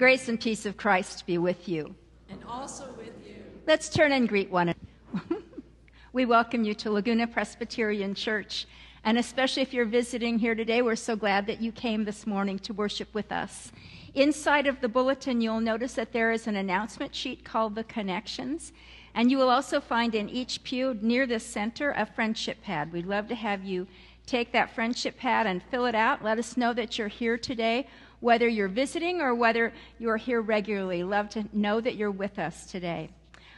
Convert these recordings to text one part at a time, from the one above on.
grace and peace of Christ be with you. And also with you. Let's turn and greet one another. we welcome you to Laguna Presbyterian Church. And especially if you're visiting here today, we're so glad that you came this morning to worship with us. Inside of the bulletin, you'll notice that there is an announcement sheet called The Connections. And you will also find in each pew near the center a friendship pad. We'd love to have you take that friendship pad and fill it out. Let us know that you're here today, whether you're visiting or whether you're here regularly. Love to know that you're with us today.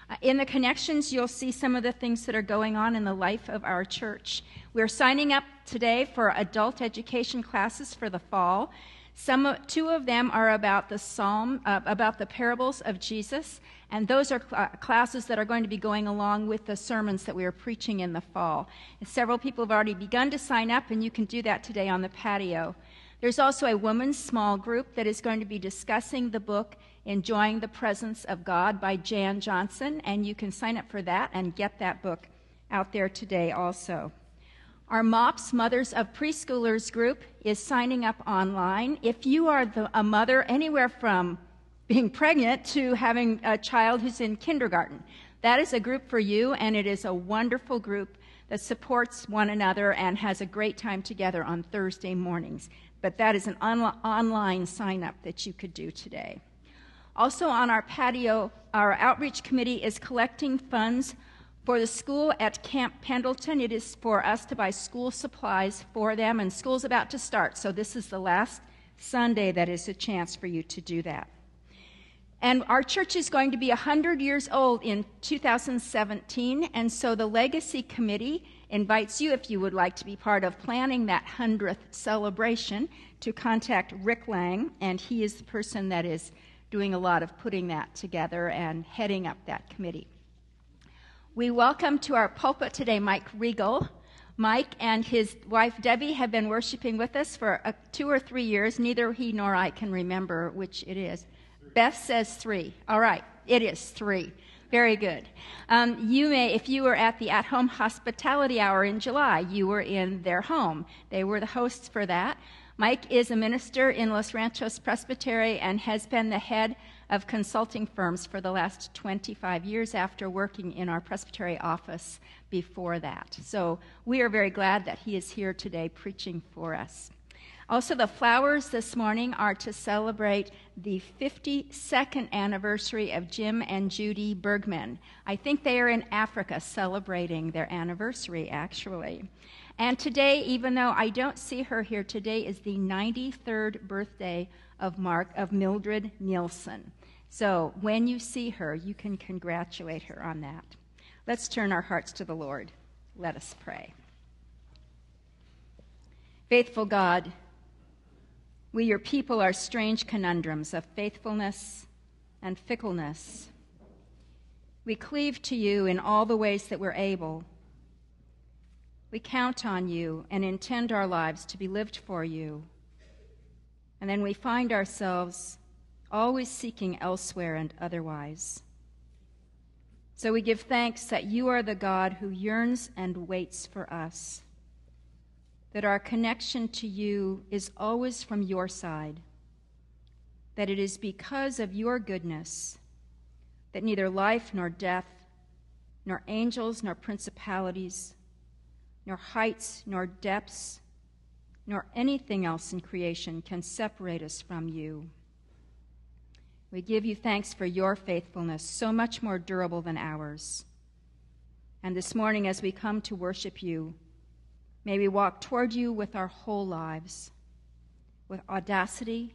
Uh, in the connections, you'll see some of the things that are going on in the life of our church. We're signing up today for adult education classes for the fall. Some, two of them are about the psalm, uh, about the parables of Jesus, and those are cl- classes that are going to be going along with the sermons that we are preaching in the fall. And several people have already begun to sign up, and you can do that today on the patio. There's also a women's small group that is going to be discussing the book Enjoying the Presence of God by Jan Johnson, and you can sign up for that and get that book out there today also. Our MOPS, Mothers of Preschoolers group, is signing up online. If you are the, a mother anywhere from being pregnant to having a child who's in kindergarten. That is a group for you, and it is a wonderful group that supports one another and has a great time together on Thursday mornings. But that is an on- online sign up that you could do today. Also, on our patio, our outreach committee is collecting funds for the school at Camp Pendleton. It is for us to buy school supplies for them, and school's about to start, so this is the last Sunday that is a chance for you to do that. And our church is going to be 100 years old in 2017. And so the Legacy Committee invites you, if you would like to be part of planning that 100th celebration, to contact Rick Lang. And he is the person that is doing a lot of putting that together and heading up that committee. We welcome to our pulpit today Mike Regele. Mike and his wife Debbie have been worshiping with us for uh, two or three years. Neither he nor I can remember which it is. Beth says three. All right, it is three. Very good. Um, you may, if you were at the at home hospitality hour in July, you were in their home. They were the hosts for that. Mike is a minister in Los Ranchos Presbytery and has been the head of consulting firms for the last 25 years after working in our presbytery office before that. So we are very glad that he is here today preaching for us. Also, the flowers this morning are to celebrate the 52nd anniversary of Jim and Judy Bergman. I think they are in Africa celebrating their anniversary, actually. And today, even though I don't see her here, today is the 93rd birthday of Mark of Mildred Nielsen. So when you see her, you can congratulate her on that. Let's turn our hearts to the Lord. Let us pray. Faithful God, we, your people, are strange conundrums of faithfulness and fickleness. We cleave to you in all the ways that we're able. We count on you and intend our lives to be lived for you. And then we find ourselves always seeking elsewhere and otherwise. So we give thanks that you are the God who yearns and waits for us that our connection to you is always from your side, that it is because of your goodness that neither life nor death, nor angels nor principalities, nor heights nor depths, nor anything else in creation can separate us from you. We give you thanks for your faithfulness, so much more durable than ours. And this morning, as we come to worship you, May we walk toward you with our whole lives, with audacity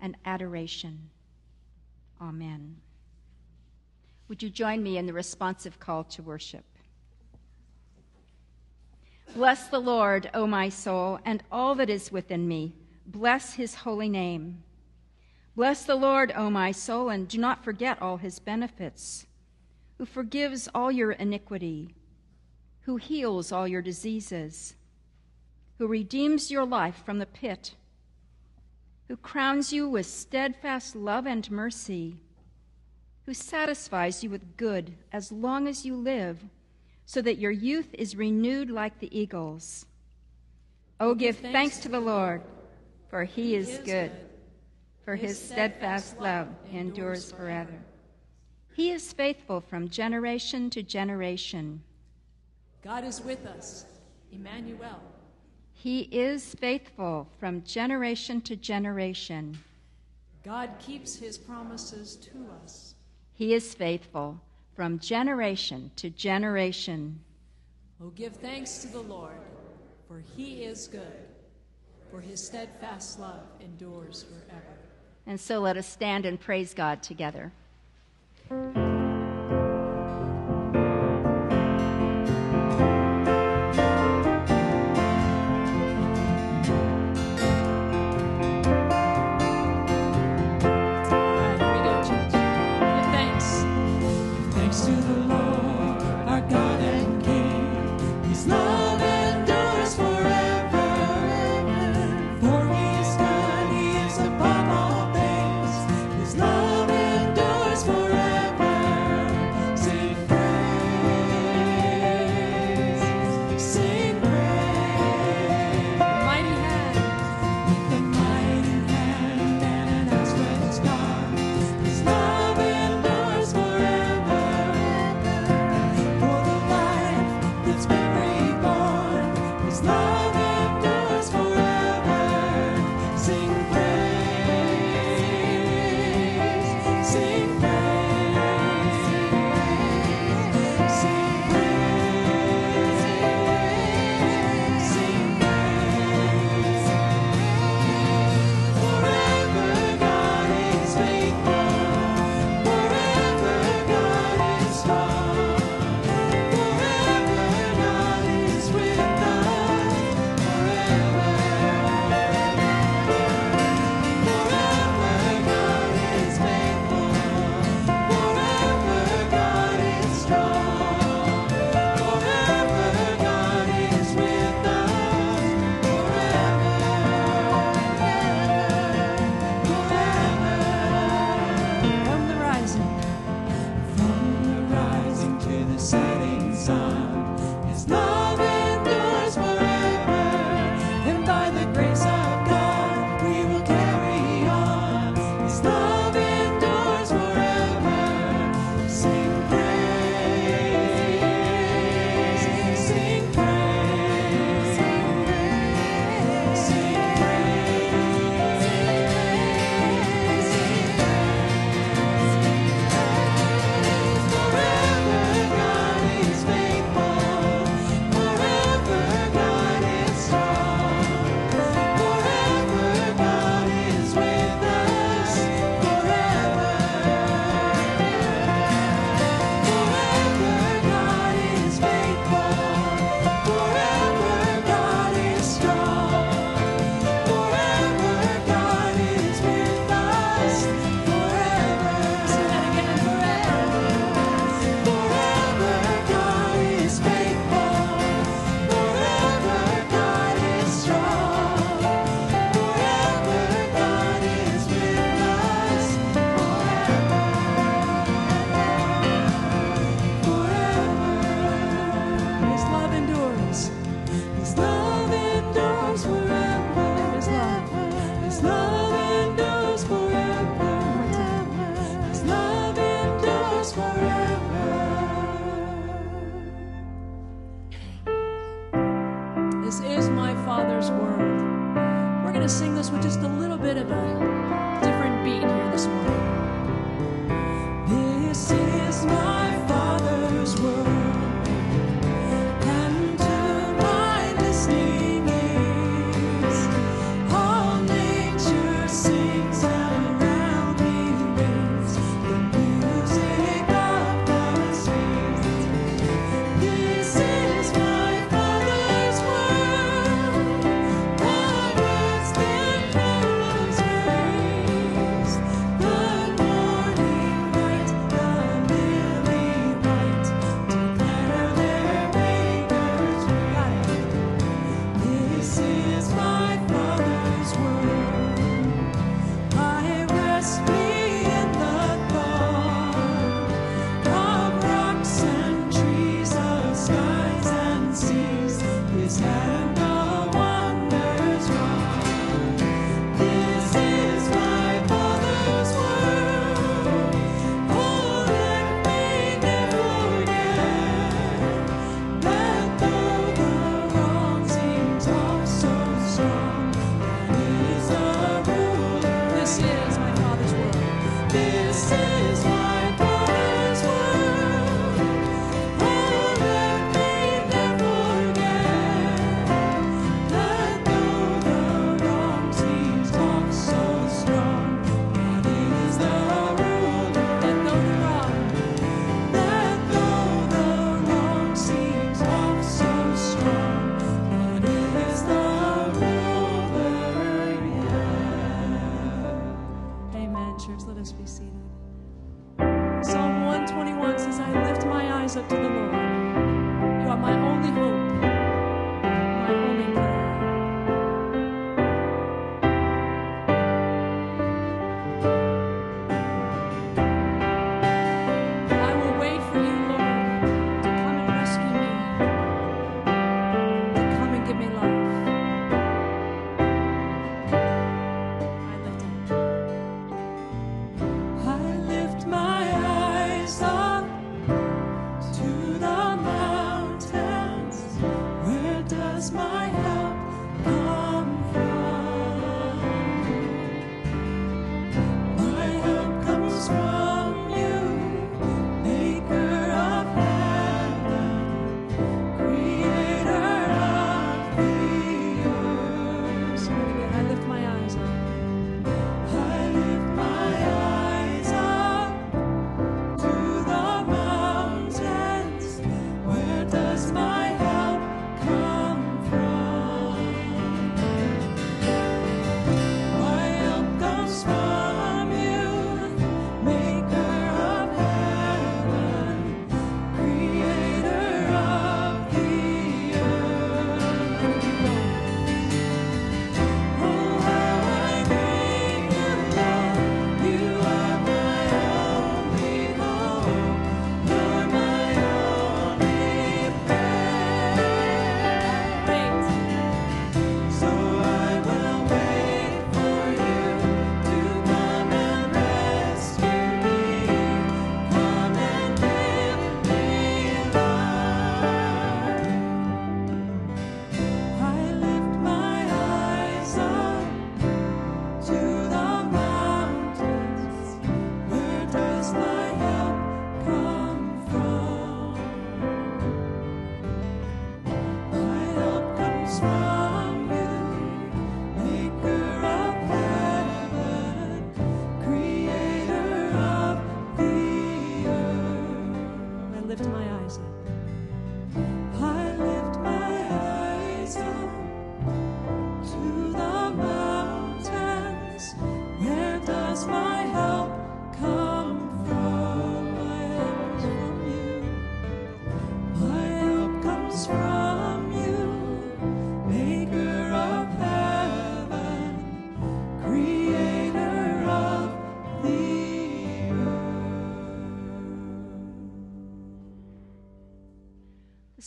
and adoration. Amen. Would you join me in the responsive call to worship? Bless the Lord, O my soul, and all that is within me. Bless his holy name. Bless the Lord, O my soul, and do not forget all his benefits, who forgives all your iniquity who heals all your diseases, who redeems your life from the pit, who crowns you with steadfast love and mercy, who satisfies you with good as long as you live, so that your youth is renewed like the eagles. Oh, give thanks to the Lord, for he is good, for his steadfast love endures forever. He is faithful from generation to generation. God is with us, Emmanuel. He is faithful from generation to generation. God keeps his promises to us. He is faithful from generation to generation. Oh, give thanks to the Lord, for he is good, for his steadfast love endures forever. And so let us stand and praise God together.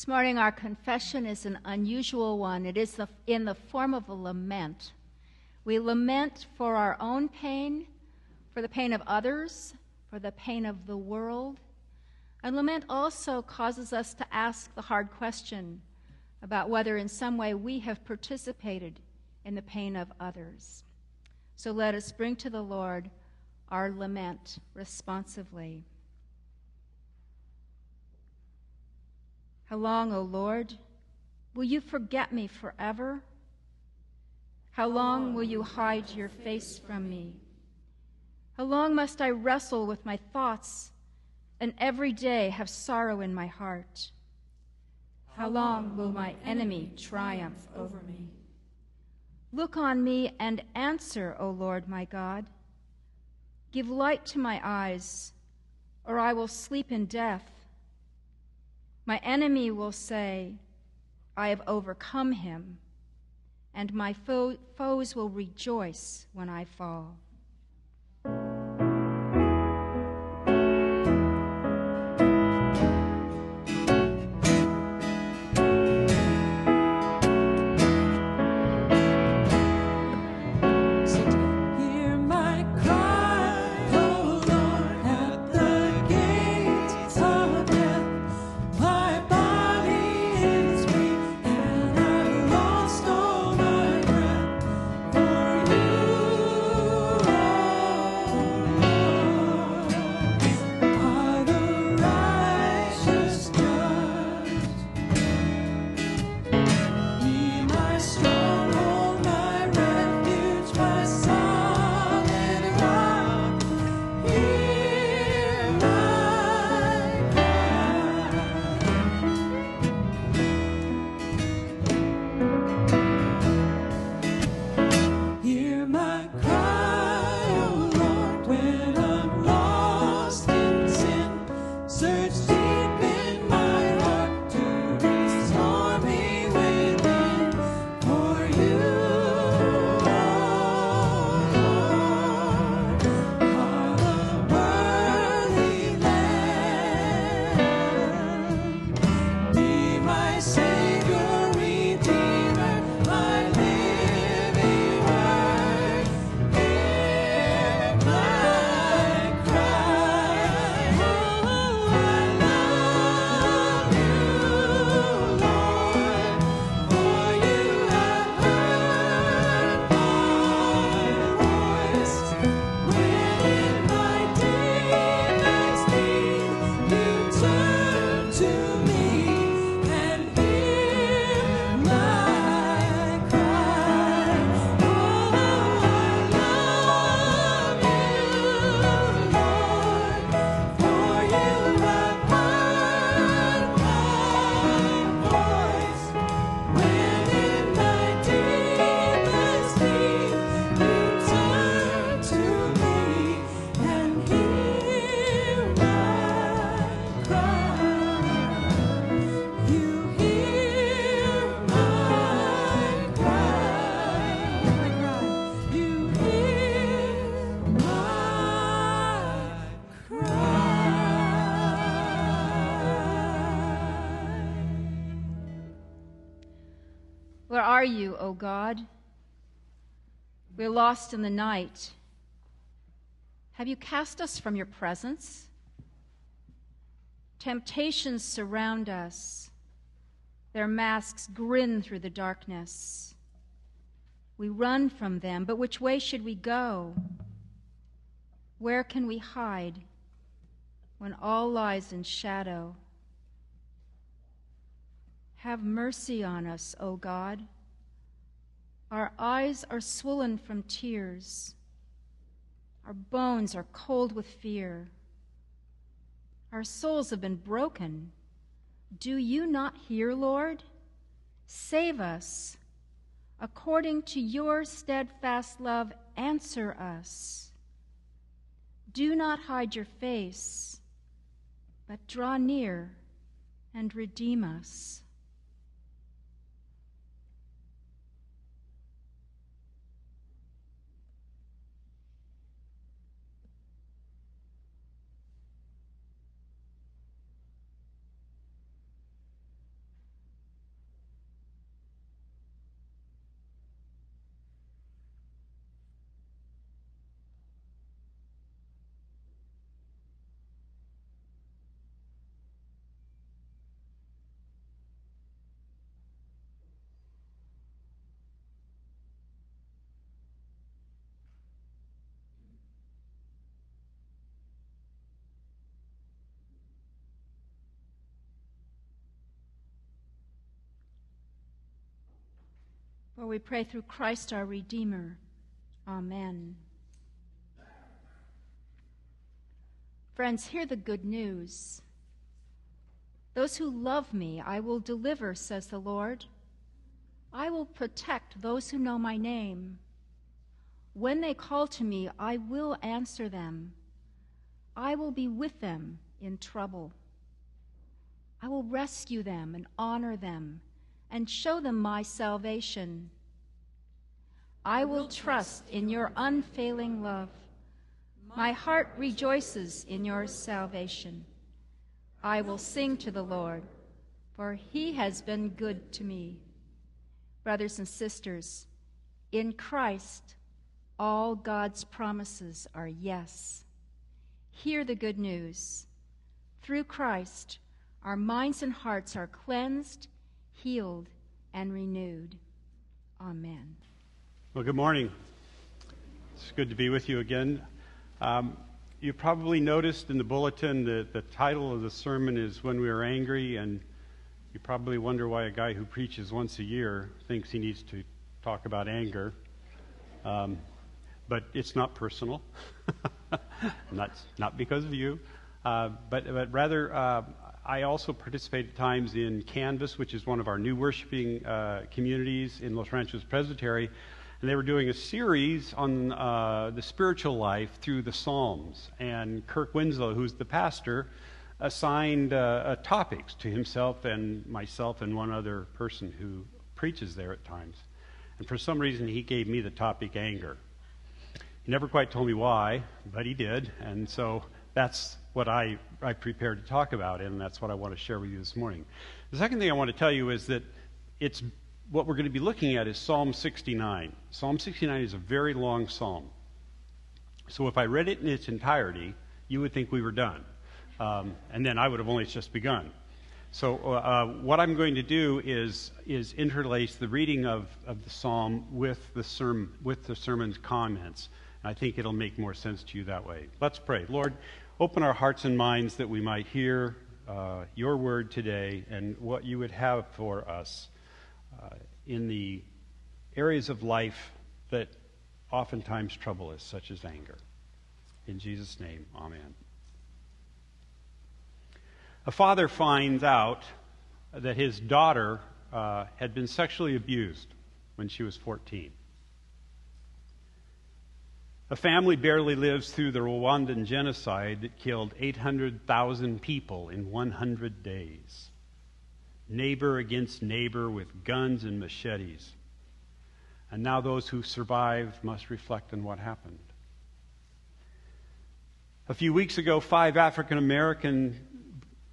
Morning, our confession is an unusual one. It is in the form of a lament. We lament for our own pain, for the pain of others, for the pain of the world. And lament also causes us to ask the hard question about whether, in some way, we have participated in the pain of others. So let us bring to the Lord our lament responsively. How long, O Lord, will you forget me forever? How long will you hide your face from me? How long must I wrestle with my thoughts and every day have sorrow in my heart? How long will my enemy triumph over me? Look on me and answer, O Lord my God. Give light to my eyes, or I will sleep in death. My enemy will say, I have overcome him, and my fo- foes will rejoice when I fall. God? We're lost in the night. Have you cast us from your presence? Temptations surround us. Their masks grin through the darkness. We run from them, but which way should we go? Where can we hide when all lies in shadow? Have mercy on us, O God. Our eyes are swollen from tears. Our bones are cold with fear. Our souls have been broken. Do you not hear, Lord? Save us. According to your steadfast love, answer us. Do not hide your face, but draw near and redeem us. For we pray through Christ our Redeemer. Amen. Friends, hear the good news. Those who love me, I will deliver, says the Lord. I will protect those who know my name. When they call to me, I will answer them. I will be with them in trouble. I will rescue them and honor them and show them my salvation. I will trust in your unfailing love. My heart rejoices in your salvation. I will sing to the Lord, for he has been good to me. Brothers and sisters, in Christ, all God's promises are yes. Hear the good news. Through Christ, our minds and hearts are cleansed healed, and renewed. Amen. Well, good morning. It's good to be with you again. Um, you probably noticed in the bulletin that the title of the sermon is When We Are Angry, and you probably wonder why a guy who preaches once a year thinks he needs to talk about anger. Um, but it's not personal, not, not because of you, uh, but, but rather uh, I also participate at times in Canvas, which is one of our new worshiping uh, communities in Los Ranchos Presbytery. And they were doing a series on uh, the spiritual life through the Psalms. And Kirk Winslow, who's the pastor, assigned uh, uh topics to himself and myself and one other person who preaches there at times. And for some reason, he gave me the topic anger. He never quite told me why, but he did. And so that's what I, I prepared to talk about, and that's what I want to share with you this morning. The second thing I want to tell you is that it's what we're going to be looking at is Psalm 69. Psalm 69 is a very long psalm. So if I read it in its entirety, you would think we were done. Um, and then I would have only just begun. So uh, uh, what I'm going to do is, is interlace the reading of, of the psalm with the, serm- with the sermon's comments. I think it'll make more sense to you that way. Let's pray. Lord, Open our hearts and minds that we might hear uh, your word today and what you would have for us uh, in the areas of life that oftentimes trouble us, such as anger. In Jesus' name, amen. A father finds out that his daughter uh, had been sexually abused when she was 14. A family barely lives through the Rwandan genocide that killed 800,000 people in 100 days. Neighbor against neighbor with guns and machetes. And now those who survived must reflect on what happened. A few weeks ago, five African American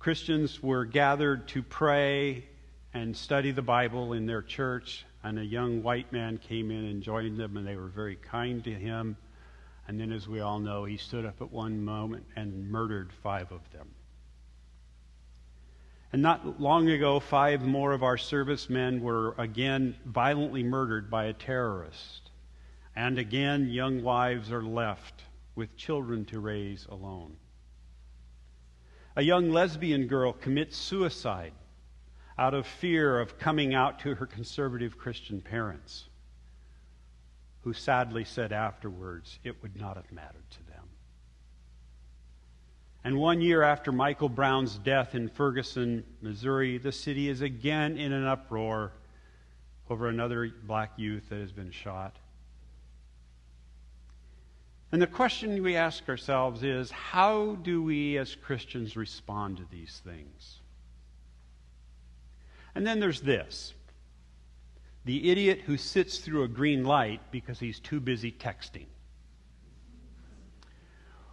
Christians were gathered to pray and study the Bible in their church and a young white man came in and joined them, and they were very kind to him. And then, as we all know, he stood up at one moment and murdered five of them. And not long ago, five more of our servicemen were again violently murdered by a terrorist. And again, young wives are left with children to raise alone. A young lesbian girl commits suicide out of fear of coming out to her conservative Christian parents, who sadly said afterwards it would not have mattered to them. And one year after Michael Brown's death in Ferguson, Missouri, the city is again in an uproar over another black youth that has been shot. And the question we ask ourselves is how do we as Christians respond to these things? And then there's this the idiot who sits through a green light because he's too busy texting.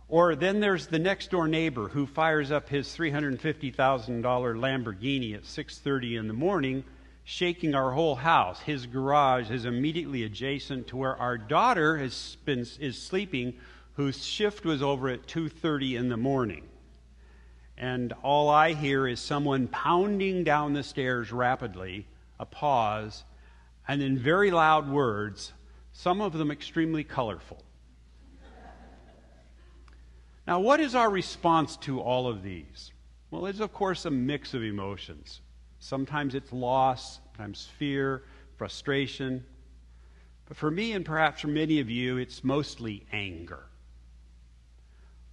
Or then there's the next door neighbor who fires up his $350,000 Lamborghini at 6:30 in the morning, shaking our whole house. His garage is immediately adjacent to where our daughter has been, is sleeping, whose shift was over at 2:30 in the morning. And all I hear is someone pounding down the stairs rapidly, a pause, and in very loud words, some of them extremely colorful. Now, what is our response to all of these? Well, it's, of course, a mix of emotions. Sometimes it's loss, sometimes fear, frustration. But for me, and perhaps for many of you, it's mostly anger.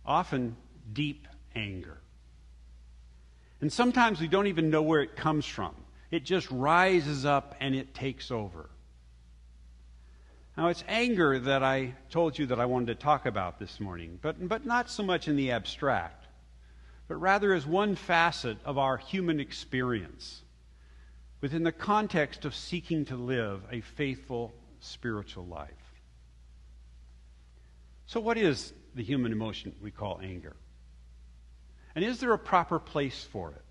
Often deep anger. And sometimes we don't even know where it comes from. It just rises up and it takes over. Now, it's anger that I told you that I wanted to talk about this morning, but, but not so much in the abstract, but rather as one facet of our human experience within the context of seeking to live a faithful spiritual life. So, what is the human emotion we call anger? And is there a proper place for it?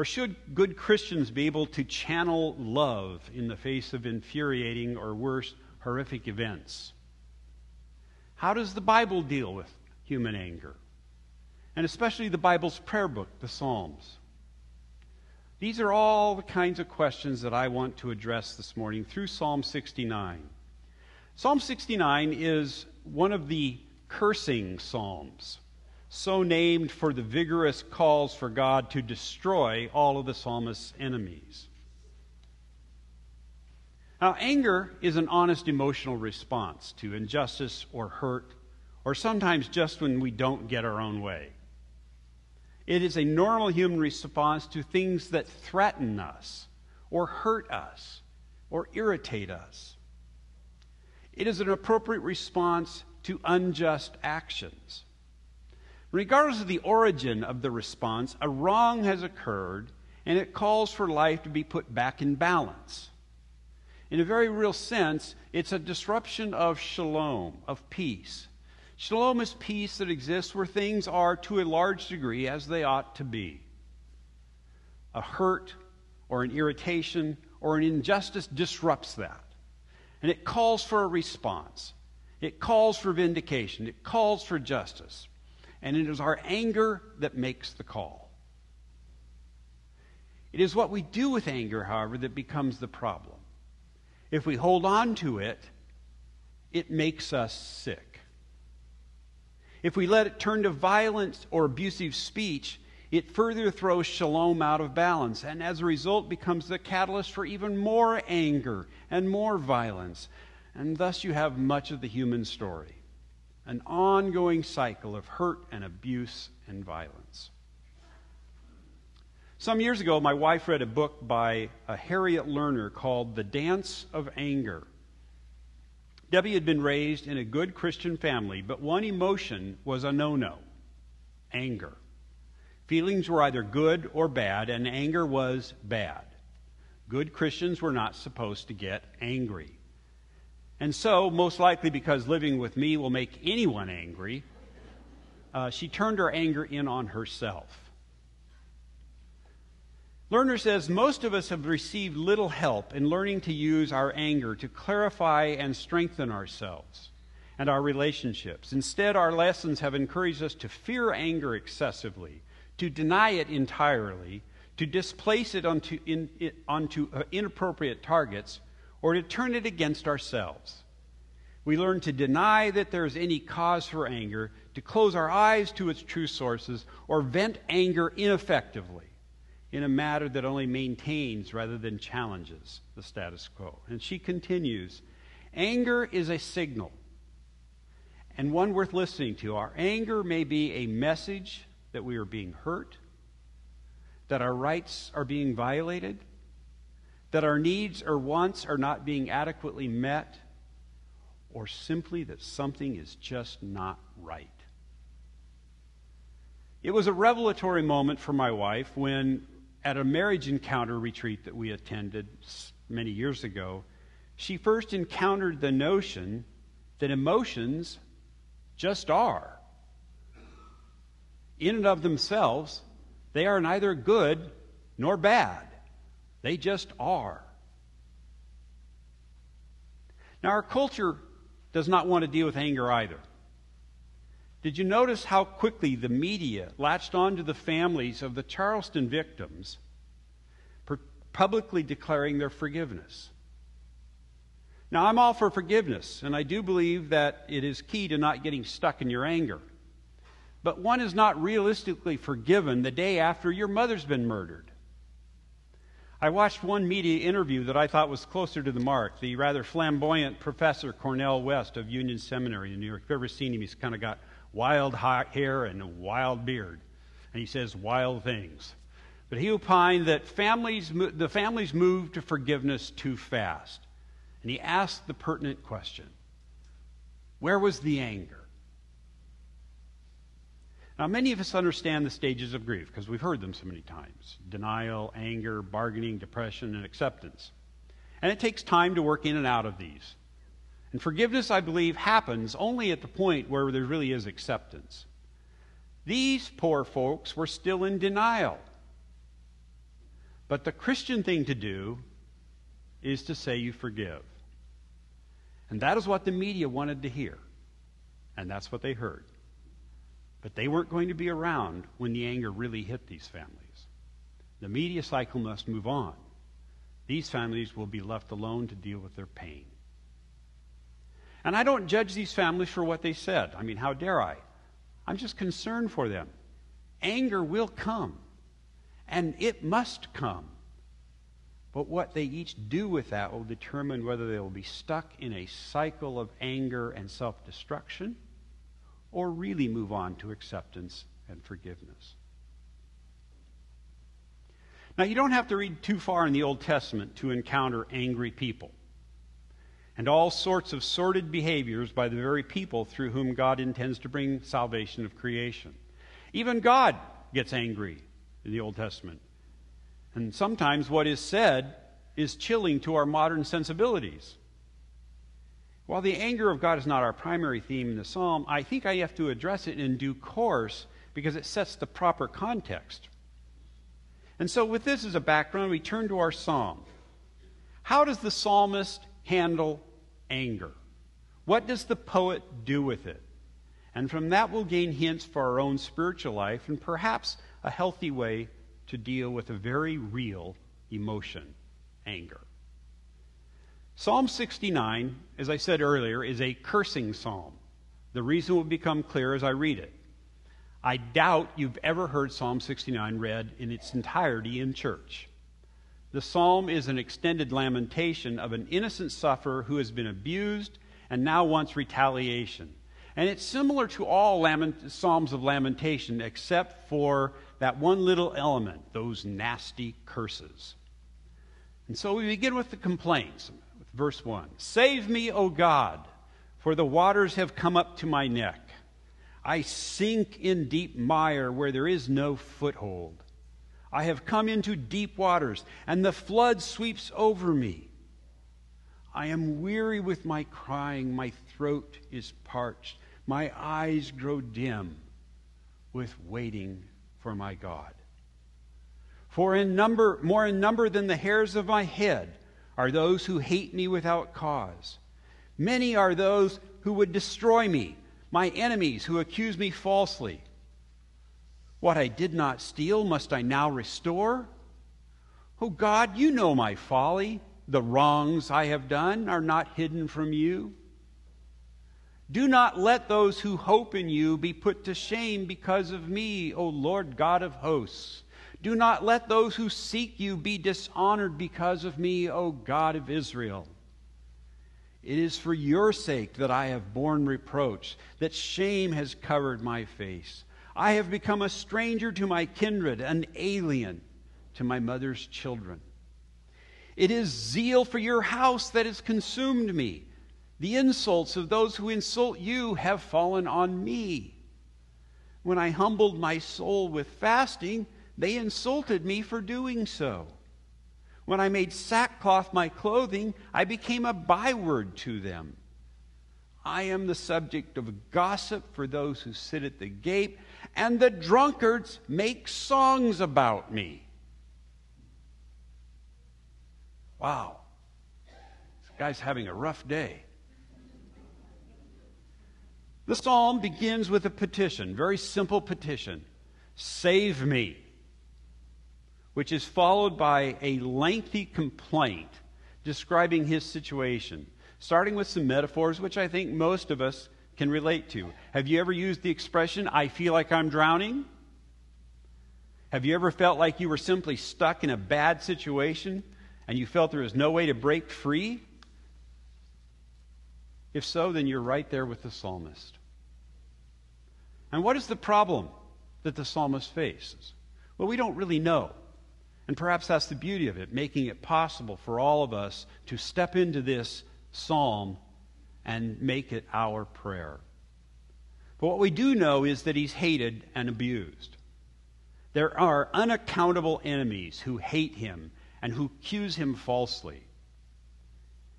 Or should good Christians be able to channel love in the face of infuriating or worse, horrific events? How does the Bible deal with human anger? And especially the Bible's prayer book, the Psalms. These are all the kinds of questions that I want to address this morning through Psalm 69. Psalm 69 is one of the cursing psalms so named for the vigorous calls for God to destroy all of the psalmist's enemies. Now, anger is an honest emotional response to injustice or hurt, or sometimes just when we don't get our own way. It is a normal human response to things that threaten us, or hurt us, or irritate us. It is an appropriate response to unjust actions. Regardless of the origin of the response, a wrong has occurred and it calls for life to be put back in balance. In a very real sense, it's a disruption of shalom, of peace. Shalom is peace that exists where things are to a large degree as they ought to be. A hurt or an irritation or an injustice disrupts that. And it calls for a response. It calls for vindication. It calls for justice and it is our anger that makes the call. It is what we do with anger, however, that becomes the problem. If we hold on to it, it makes us sick. If we let it turn to violence or abusive speech, it further throws shalom out of balance, and as a result becomes the catalyst for even more anger and more violence. And thus you have much of the human story an ongoing cycle of hurt and abuse and violence. Some years ago, my wife read a book by a Harriet Lerner called The Dance of Anger. Debbie had been raised in a good Christian family, but one emotion was a no no anger. Feelings were either good or bad, and anger was bad. Good Christians were not supposed to get angry. And so, most likely because living with me will make anyone angry, uh, she turned her anger in on herself. Lerner says most of us have received little help in learning to use our anger to clarify and strengthen ourselves and our relationships. Instead, our lessons have encouraged us to fear anger excessively, to deny it entirely, to displace it onto, in, it, onto uh, inappropriate targets, or to turn it against ourselves. We learn to deny that there is any cause for anger, to close our eyes to its true sources, or vent anger ineffectively in a matter that only maintains rather than challenges the status quo. And she continues anger is a signal and one worth listening to. Our anger may be a message that we are being hurt, that our rights are being violated, that our needs or wants are not being adequately met, or simply that something is just not right. It was a revelatory moment for my wife when, at a marriage encounter retreat that we attended many years ago, she first encountered the notion that emotions just are. In and of themselves, they are neither good nor bad. They just are. Now, our culture does not want to deal with anger either. Did you notice how quickly the media latched onto the families of the Charleston victims, publicly declaring their forgiveness? Now, I'm all for forgiveness, and I do believe that it is key to not getting stuck in your anger. But one is not realistically forgiven the day after your mother's been murdered. I watched one media interview that I thought was closer to the mark. The rather flamboyant Professor Cornel West of Union Seminary in New York. If you've ever seen him, he's kind of got wild hair and a wild beard. And he says wild things. But he opined that families, the families moved to forgiveness too fast. And he asked the pertinent question Where was the anger? Now, many of us understand the stages of grief because we've heard them so many times denial, anger, bargaining, depression, and acceptance. And it takes time to work in and out of these. And forgiveness, I believe, happens only at the point where there really is acceptance. These poor folks were still in denial. But the Christian thing to do is to say you forgive. And that is what the media wanted to hear. And that's what they heard. But they weren't going to be around when the anger really hit these families. The media cycle must move on. These families will be left alone to deal with their pain. And I don't judge these families for what they said. I mean, how dare I? I'm just concerned for them. Anger will come, and it must come. But what they each do with that will determine whether they will be stuck in a cycle of anger and self destruction or really move on to acceptance and forgiveness. Now, you don't have to read too far in the Old Testament to encounter angry people and all sorts of sordid behaviors by the very people through whom God intends to bring salvation of creation. Even God gets angry in the Old Testament. And sometimes what is said is chilling to our modern sensibilities. While the anger of God is not our primary theme in the psalm, I think I have to address it in due course because it sets the proper context. And so, with this as a background, we turn to our psalm. How does the psalmist handle anger? What does the poet do with it? And from that, we'll gain hints for our own spiritual life and perhaps a healthy way to deal with a very real emotion anger. Psalm 69, as I said earlier, is a cursing psalm. The reason will become clear as I read it. I doubt you've ever heard Psalm 69 read in its entirety in church. The psalm is an extended lamentation of an innocent sufferer who has been abused and now wants retaliation. And it's similar to all lament- psalms of lamentation, except for that one little element, those nasty curses. And so we begin with the complaints, verse 1. Save me, O God, for the waters have come up to my neck. I sink in deep mire where there is no foothold. I have come into deep waters, and the flood sweeps over me. I am weary with my crying, my throat is parched, my eyes grow dim with waiting for my God. For in number, more in number than the hairs of my head are those who hate me without cause. Many are those who would destroy me, my enemies who accuse me falsely. What I did not steal, must I now restore? Oh God, you know my folly. The wrongs I have done are not hidden from you. Do not let those who hope in you be put to shame because of me, O Lord God of hosts. Do not let those who seek you be dishonored because of me, O God of Israel. It is for your sake that I have borne reproach, that shame has covered my face. I have become a stranger to my kindred, an alien to my mother's children. It is zeal for your house that has consumed me. The insults of those who insult you have fallen on me. When I humbled my soul with fasting, they insulted me for doing so. When I made sackcloth my clothing, I became a byword to them. I am the subject of gossip for those who sit at the gate, and the drunkards make songs about me. Wow. This guy's having a rough day. The psalm begins with a petition, very simple petition Save me, which is followed by a lengthy complaint describing his situation, starting with some metaphors, which I think most of us can relate to. Have you ever used the expression, I feel like I'm drowning? Have you ever felt like you were simply stuck in a bad situation and you felt there was no way to break free? If so, then you're right there with the psalmist. And what is the problem that the psalmist faces? Well, we don't really know. And perhaps that's the beauty of it, making it possible for all of us to step into this psalm and make it our prayer. But what we do know is that he's hated and abused. There are unaccountable enemies who hate him and who accuse him falsely.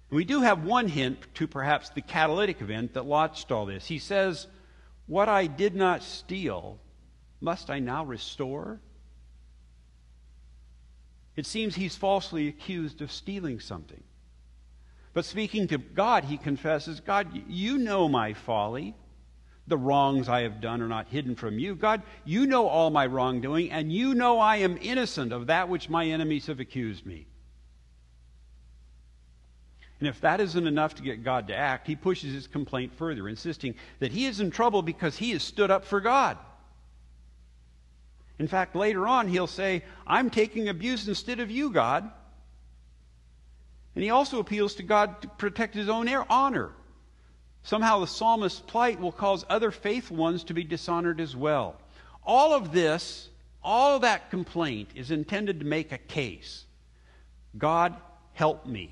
We do have one hint to perhaps the catalytic event that launched all this. He says, What I did not steal, must I now restore? It seems he's falsely accused of stealing something. But speaking to God, he confesses, God, you know my folly. The wrongs I have done are not hidden from you. God, you know all my wrongdoing, and you know I am innocent of that which my enemies have accused me. And if that isn't enough to get God to act, he pushes his complaint further, insisting that he is in trouble because he has stood up for God. In fact, later on, he'll say, I'm taking abuse instead of you, God. And he also appeals to God to protect his own honor. Somehow the psalmist's plight will cause other faithful ones to be dishonored as well. All of this, all of that complaint is intended to make a case. God, help me.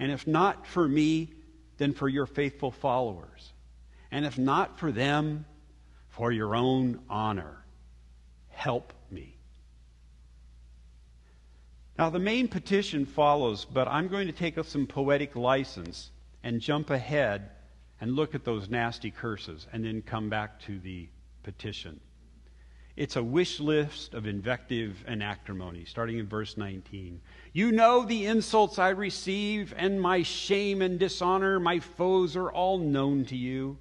And if not for me, then for your faithful followers. And if not for them, for your own honor. Help me. Now, the main petition follows, but I'm going to take some poetic license and jump ahead and look at those nasty curses and then come back to the petition. It's a wish list of invective and acrimony, starting in verse 19. You know the insults I receive, and my shame and dishonor, my foes are all known to you.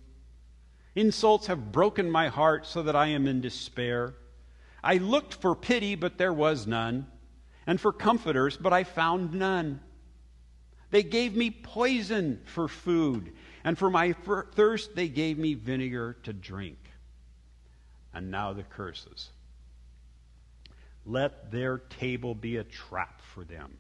Insults have broken my heart so that I am in despair. I looked for pity, but there was none, and for comforters, but I found none. They gave me poison for food, and for my thirst they gave me vinegar to drink. And now the curses. Let their table be a trap for them,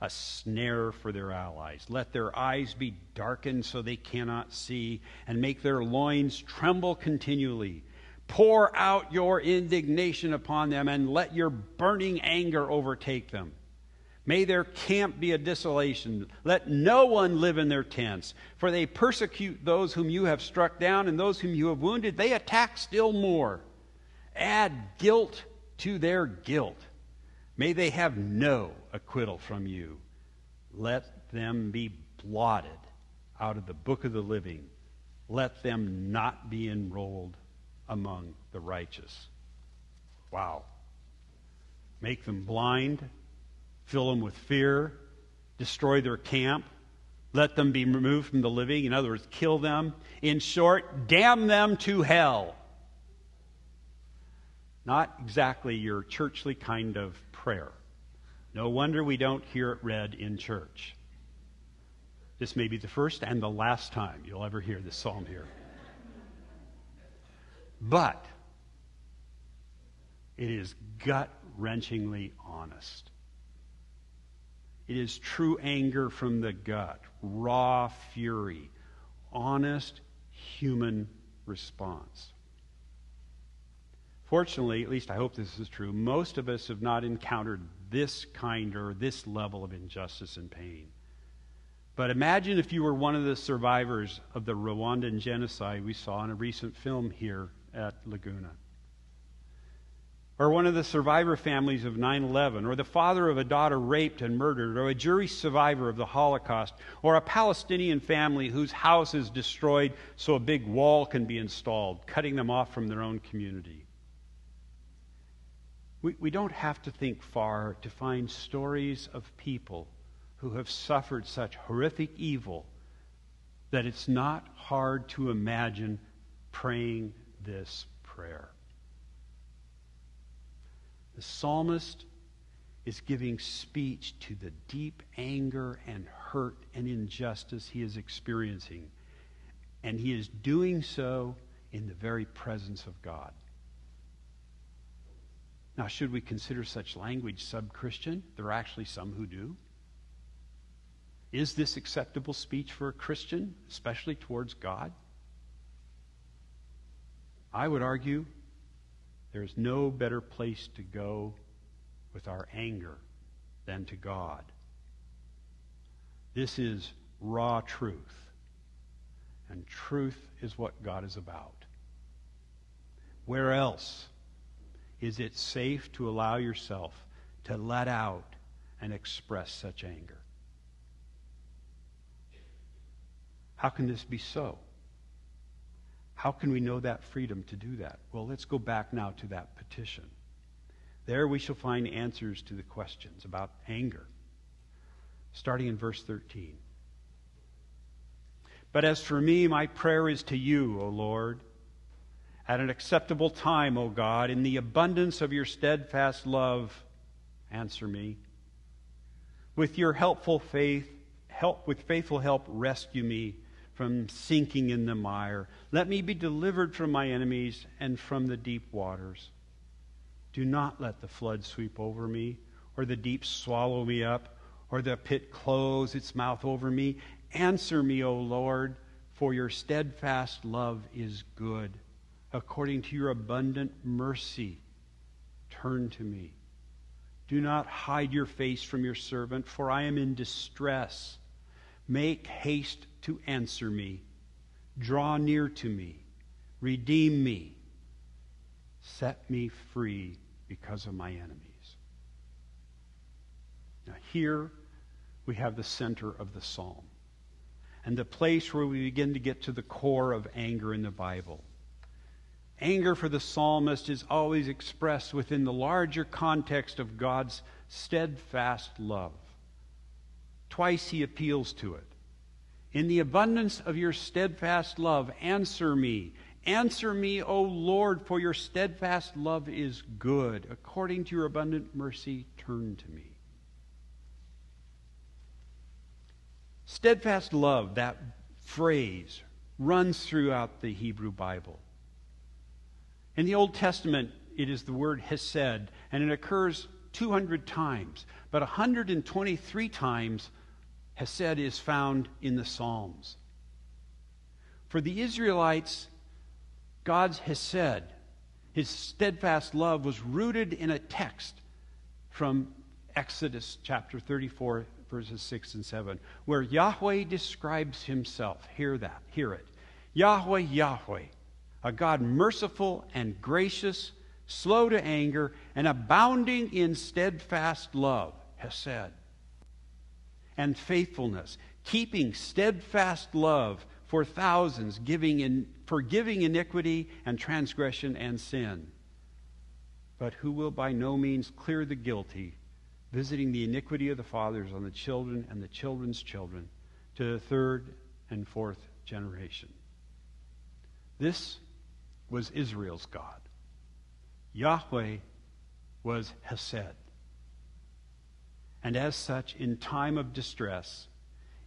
a snare for their allies. Let their eyes be darkened so they cannot see, and make their loins tremble continually. Pour out your indignation upon them, and let your burning anger overtake them. May their camp be a desolation. Let no one live in their tents, for they persecute those whom you have struck down, and those whom you have wounded, they attack still more. Add guilt to their guilt. May they have no acquittal from you. Let them be blotted out of the book of the living. Let them not be enrolled among the righteous. Wow. make them blind, fill them with fear, destroy their camp, let them be removed from the living. In other words, kill them. In short, damn them to hell. Not exactly your churchly kind of prayer. No wonder we don't hear it read in church. This may be the first and the last time you'll ever hear this psalm here. But it is gut wrenchingly honest. It is true anger from the gut, raw fury, honest human response. Fortunately, at least I hope this is true, most of us have not encountered this kind or this level of injustice and pain. But imagine if you were one of the survivors of the Rwandan genocide we saw in a recent film here at Laguna. Or one of the survivor families of 9 11, or the father of a daughter raped and murdered, or a Jewish survivor of the Holocaust, or a Palestinian family whose house is destroyed so a big wall can be installed, cutting them off from their own community. We, we don't have to think far to find stories of people who have suffered such horrific evil that it's not hard to imagine praying this prayer. The psalmist is giving speech to the deep anger and hurt and injustice he is experiencing. And he is doing so in the very presence of God. Now, should we consider such language sub Christian? There are actually some who do. Is this acceptable speech for a Christian, especially towards God? I would argue there's no better place to go with our anger than to God. This is raw truth, and truth is what God is about. Where else is it safe to allow yourself to let out and express such anger? How can this be so? How can we know that freedom to do that? Well, let's go back now to that petition. There we shall find answers to the questions about anger, starting in verse 13. But as for me, my prayer is to you, O Lord. At an acceptable time, O God, in the abundance of your steadfast love, answer me. With your helpful faith, help with faithful help, rescue me from sinking in the mire. Let me be delivered from my enemies and from the deep waters. Do not let the flood sweep over me, or the deep swallow me up, or the pit close its mouth over me. Answer me, O Lord, for your steadfast love is good. According to your abundant mercy, turn to me. Do not hide your face from your servant, for I am in distress. Make haste to answer me. Draw near to me. Redeem me. Set me free because of my enemies. Now, here we have the center of the psalm and the place where we begin to get to the core of anger in the Bible. Anger for the psalmist is always expressed within the larger context of God's steadfast love. Twice he appeals to it. In the abundance of your steadfast love, answer me. Answer me, O Lord, for your steadfast love is good. According to your abundant mercy, turn to me. Steadfast love, that phrase, runs throughout the Hebrew Bible. In the Old Testament, it is the word hesed, and it occurs 200 times, but 123 times Hesed is found in the Psalms. For the Israelites, God's Hesed, his steadfast love, was rooted in a text from Exodus chapter 34, verses 6 and 7, where Yahweh describes himself. Hear that, hear it. Yahweh, Yahweh, a God merciful and gracious, slow to anger, and abounding in steadfast love, Hesed and faithfulness, keeping steadfast love for thousands, giving in, forgiving iniquity and transgression and sin. but who will by no means clear the guilty, visiting the iniquity of the fathers on the children and the children's children to the third and fourth generation. This was Israel's God. Yahweh was Hesed. And as such, in time of distress,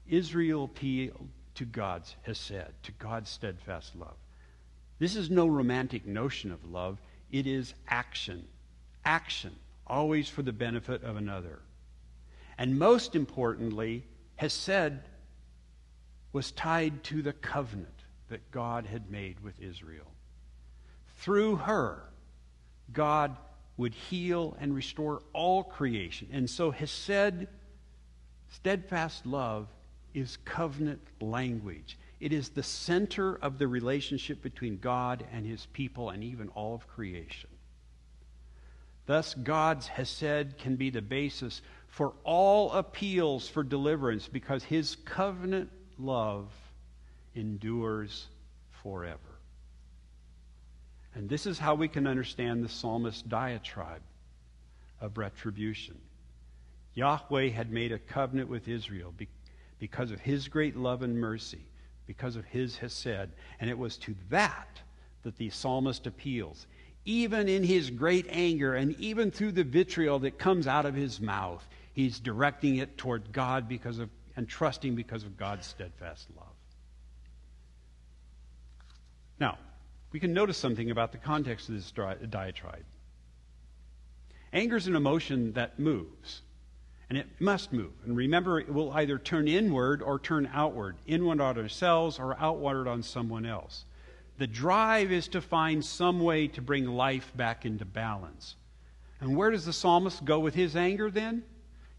Israel appealed to God's Hesed, to God's steadfast love. This is no romantic notion of love, it is action. Action, always for the benefit of another. And most importantly, Hesed was tied to the covenant that God had made with Israel. Through her, God would heal and restore all creation. And so Hesed, steadfast love, is covenant language. It is the center of the relationship between God and his people and even all of creation. Thus, God's Hesed can be the basis for all appeals for deliverance because his covenant love endures forever. And this is how we can understand the psalmist's diatribe of retribution. Yahweh had made a covenant with Israel because of his great love and mercy, because of his Hesed, and it was to that that the psalmist appeals. Even in his great anger and even through the vitriol that comes out of his mouth, he's directing it toward God because of and trusting because of God's steadfast love. Now, we can notice something about the context of this diatribe. Anger is an emotion that moves, and it must move. And remember, it will either turn inward or turn outward, inward on ourselves or outward on someone else. The drive is to find some way to bring life back into balance. And where does the psalmist go with his anger then?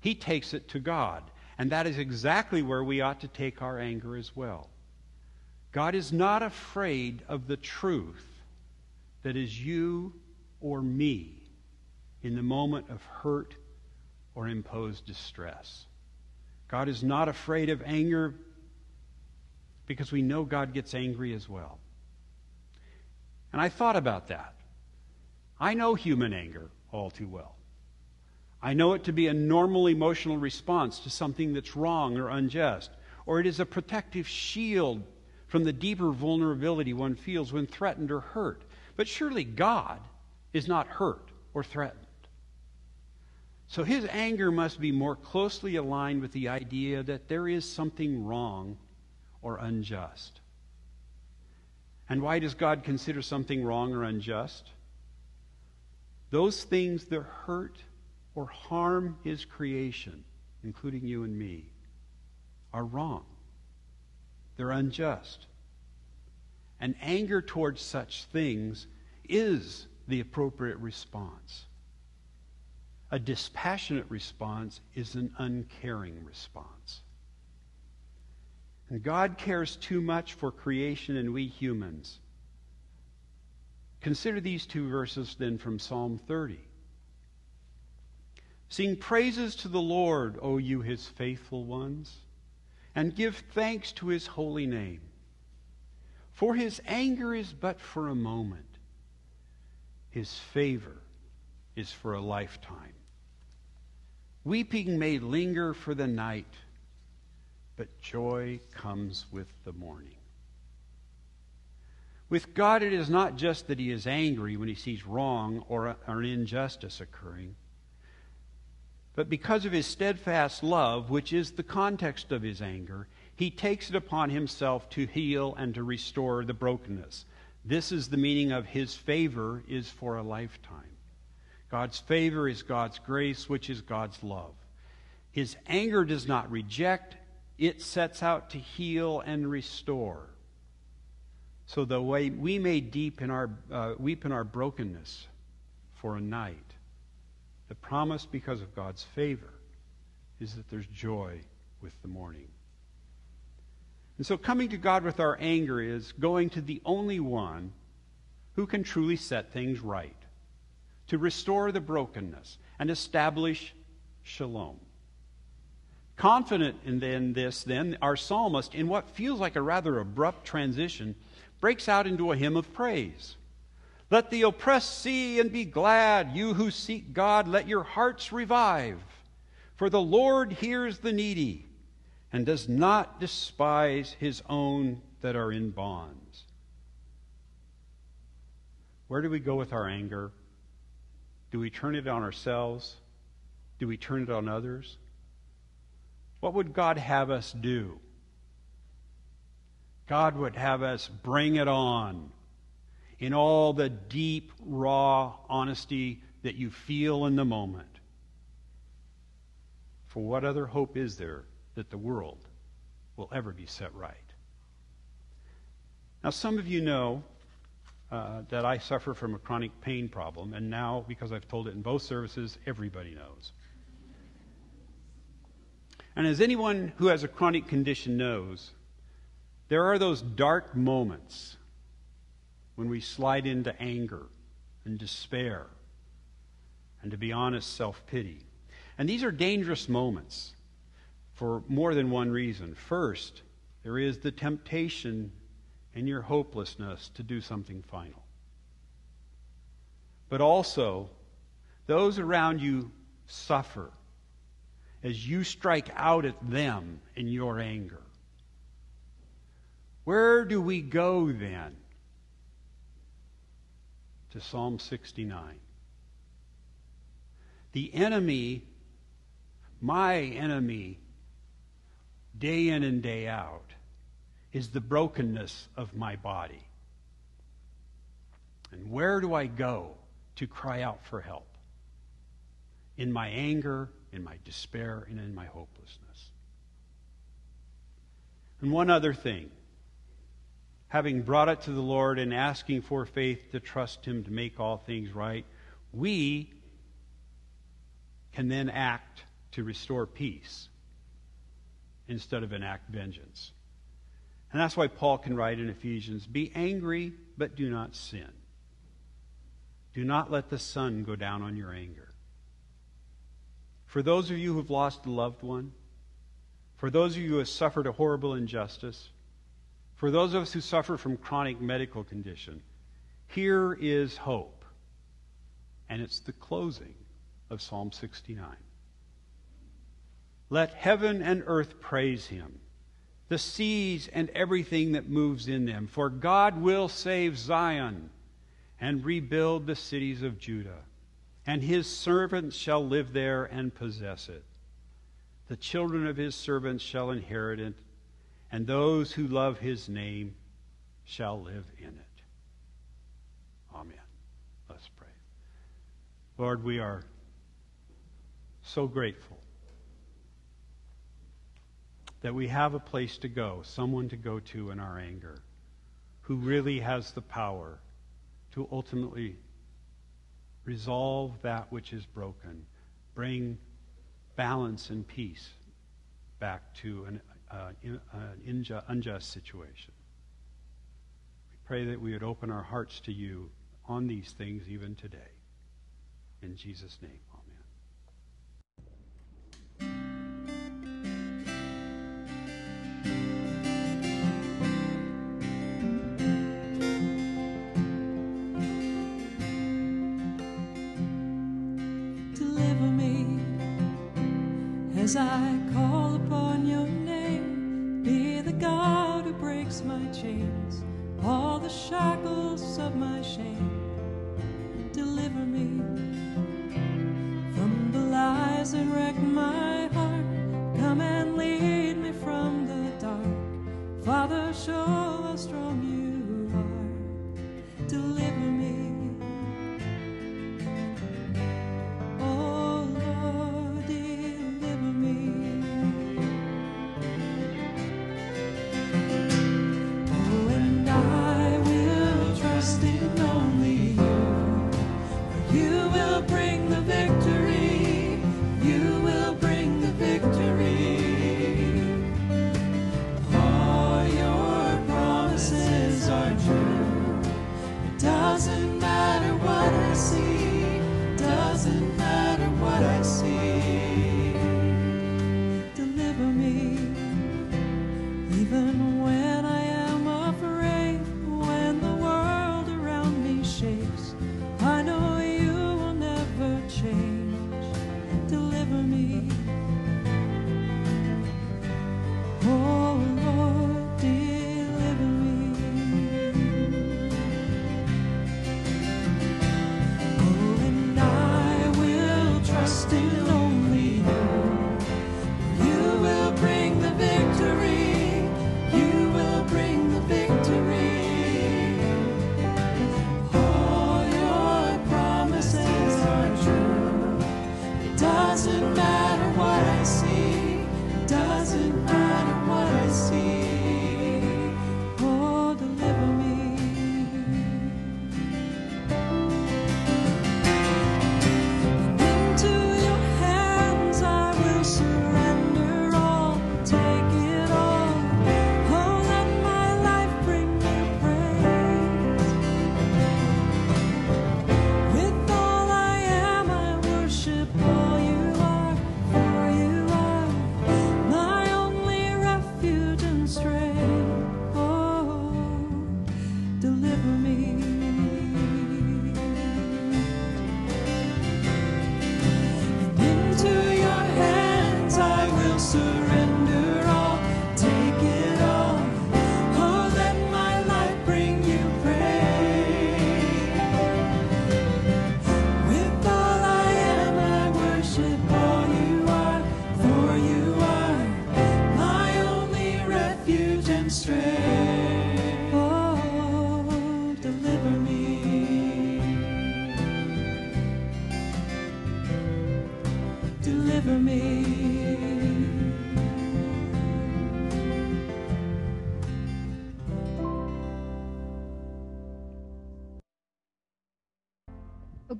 He takes it to God. And that is exactly where we ought to take our anger as well. God is not afraid of the truth that is you or me in the moment of hurt or imposed distress. God is not afraid of anger because we know God gets angry as well. And I thought about that. I know human anger all too well. I know it to be a normal emotional response to something that's wrong or unjust, or it is a protective shield from the deeper vulnerability one feels when threatened or hurt. But surely God is not hurt or threatened. So his anger must be more closely aligned with the idea that there is something wrong or unjust. And why does God consider something wrong or unjust? Those things that hurt or harm his creation, including you and me, are wrong. They're unjust. And anger towards such things is the appropriate response. A dispassionate response is an uncaring response. And God cares too much for creation and we humans. Consider these two verses then from Psalm 30. Sing praises to the Lord, O you his faithful ones and give thanks to his holy name. For his anger is but for a moment, his favor is for a lifetime. Weeping may linger for the night, but joy comes with the morning. With God, it is not just that he is angry when he sees wrong or an injustice occurring. But because of his steadfast love, which is the context of his anger, he takes it upon himself to heal and to restore the brokenness. This is the meaning of his favor is for a lifetime. God's favor is God's grace, which is God's love. His anger does not reject, it sets out to heal and restore. So the way we may deep in our, uh, weep in our brokenness for a night, the promise, because of God's favor, is that there's joy with the morning. And so coming to God with our anger is going to the only one who can truly set things right, to restore the brokenness and establish shalom. Confident in, in this, then, our psalmist, in what feels like a rather abrupt transition, breaks out into a hymn of praise. Let the oppressed see and be glad. You who seek God, let your hearts revive. For the Lord hears the needy and does not despise his own that are in bonds. Where do we go with our anger? Do we turn it on ourselves? Do we turn it on others? What would God have us do? God would have us bring it on in all the deep, raw honesty that you feel in the moment. For what other hope is there that the world will ever be set right? Now, some of you know uh, that I suffer from a chronic pain problem, and now, because I've told it in both services, everybody knows. And as anyone who has a chronic condition knows, there are those dark moments when we slide into anger and despair and, to be honest, self pity. And these are dangerous moments for more than one reason. First, there is the temptation in your hopelessness to do something final. But also, those around you suffer as you strike out at them in your anger. Where do we go then? To Psalm 69. The enemy, my enemy, day in and day out, is the brokenness of my body. And where do I go to cry out for help? In my anger, in my despair, and in my hopelessness. And one other thing. Having brought it to the Lord and asking for faith to trust Him to make all things right, we can then act to restore peace instead of enact vengeance. And that's why Paul can write in Ephesians Be angry, but do not sin. Do not let the sun go down on your anger. For those of you who've lost a loved one, for those of you who have suffered a horrible injustice, for those of us who suffer from chronic medical condition, here is hope. And it's the closing of Psalm 69. Let heaven and earth praise him, the seas and everything that moves in them, for God will save Zion and rebuild the cities of Judah, and his servants shall live there and possess it. The children of his servants shall inherit it and those who love his name shall live in it. Amen. Let's pray. Lord, we are so grateful that we have a place to go, someone to go to in our anger, who really has the power to ultimately resolve that which is broken, bring balance and peace back to an, uh, in, uh, unjust situation. We pray that we would open our hearts to you on these things even today. In Jesus' name,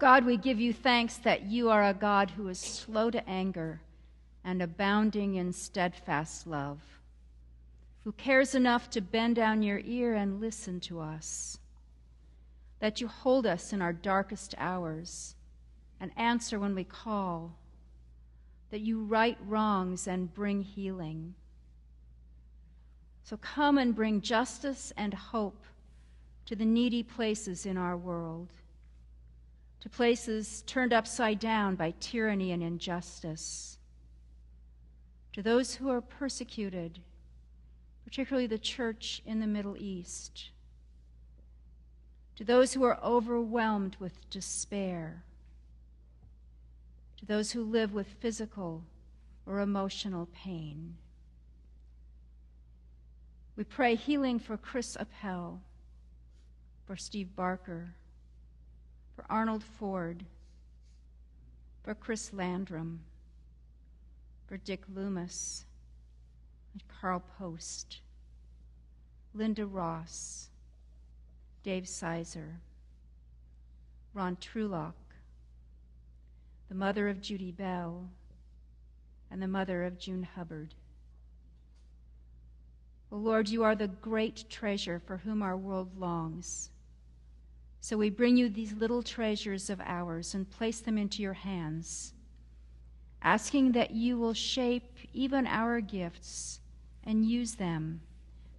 God, we give you thanks that you are a God who is slow to anger and abounding in steadfast love, who cares enough to bend down your ear and listen to us, that you hold us in our darkest hours and answer when we call, that you right wrongs and bring healing. So come and bring justice and hope to the needy places in our world to places turned upside down by tyranny and injustice, to those who are persecuted, particularly the church in the Middle East, to those who are overwhelmed with despair, to those who live with physical or emotional pain. We pray healing for Chris Appel, for Steve Barker for Arnold Ford, for Chris Landrum, for Dick Loomis, and Carl Post, Linda Ross, Dave Sizer, Ron Trulock, the mother of Judy Bell, and the mother of June Hubbard. O oh Lord, you are the great treasure for whom our world longs. So we bring you these little treasures of ours and place them into your hands, asking that you will shape even our gifts and use them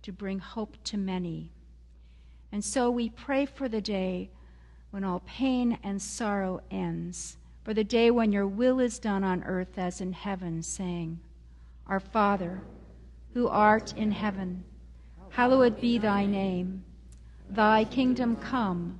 to bring hope to many. And so we pray for the day when all pain and sorrow ends, for the day when your will is done on earth as in heaven, saying, Our Father, who art in heaven, hallowed be thy name. Thy kingdom come.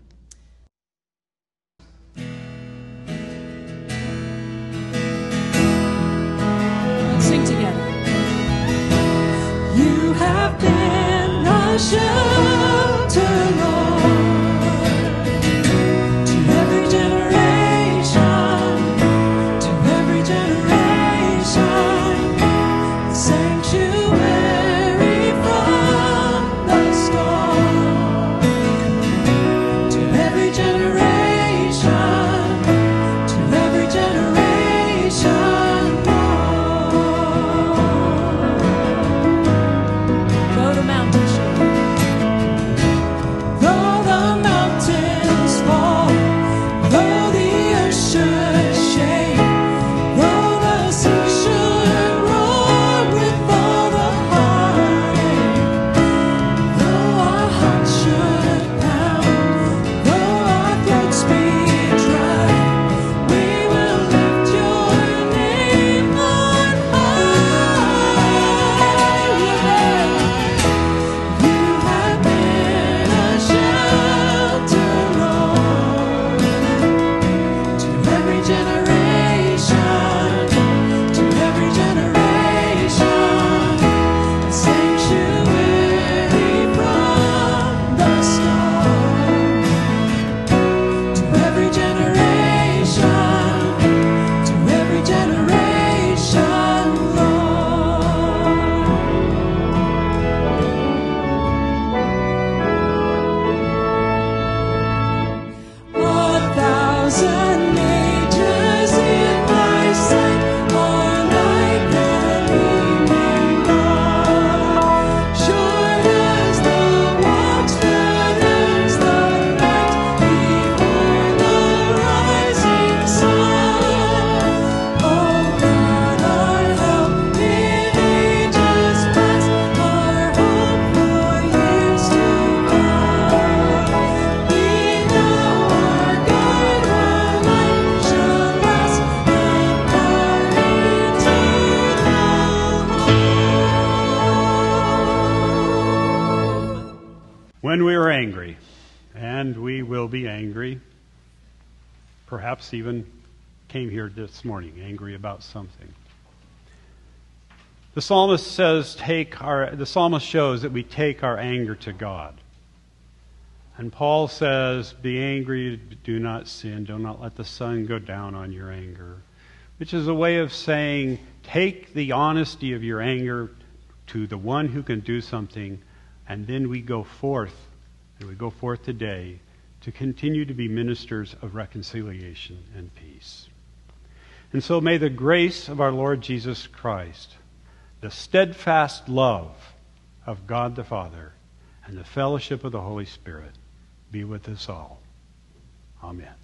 Have been a even came here this morning angry about something. The psalmist says, take our, the psalmist shows that we take our anger to God. And Paul says, Be angry, do not sin, do not let the sun go down on your anger. Which is a way of saying, take the honesty of your anger to the one who can do something, and then we go forth, and we go forth today to continue to be ministers of reconciliation and peace. And so may the grace of our Lord Jesus Christ the steadfast love of God the Father and the fellowship of the Holy Spirit be with us all. Amen.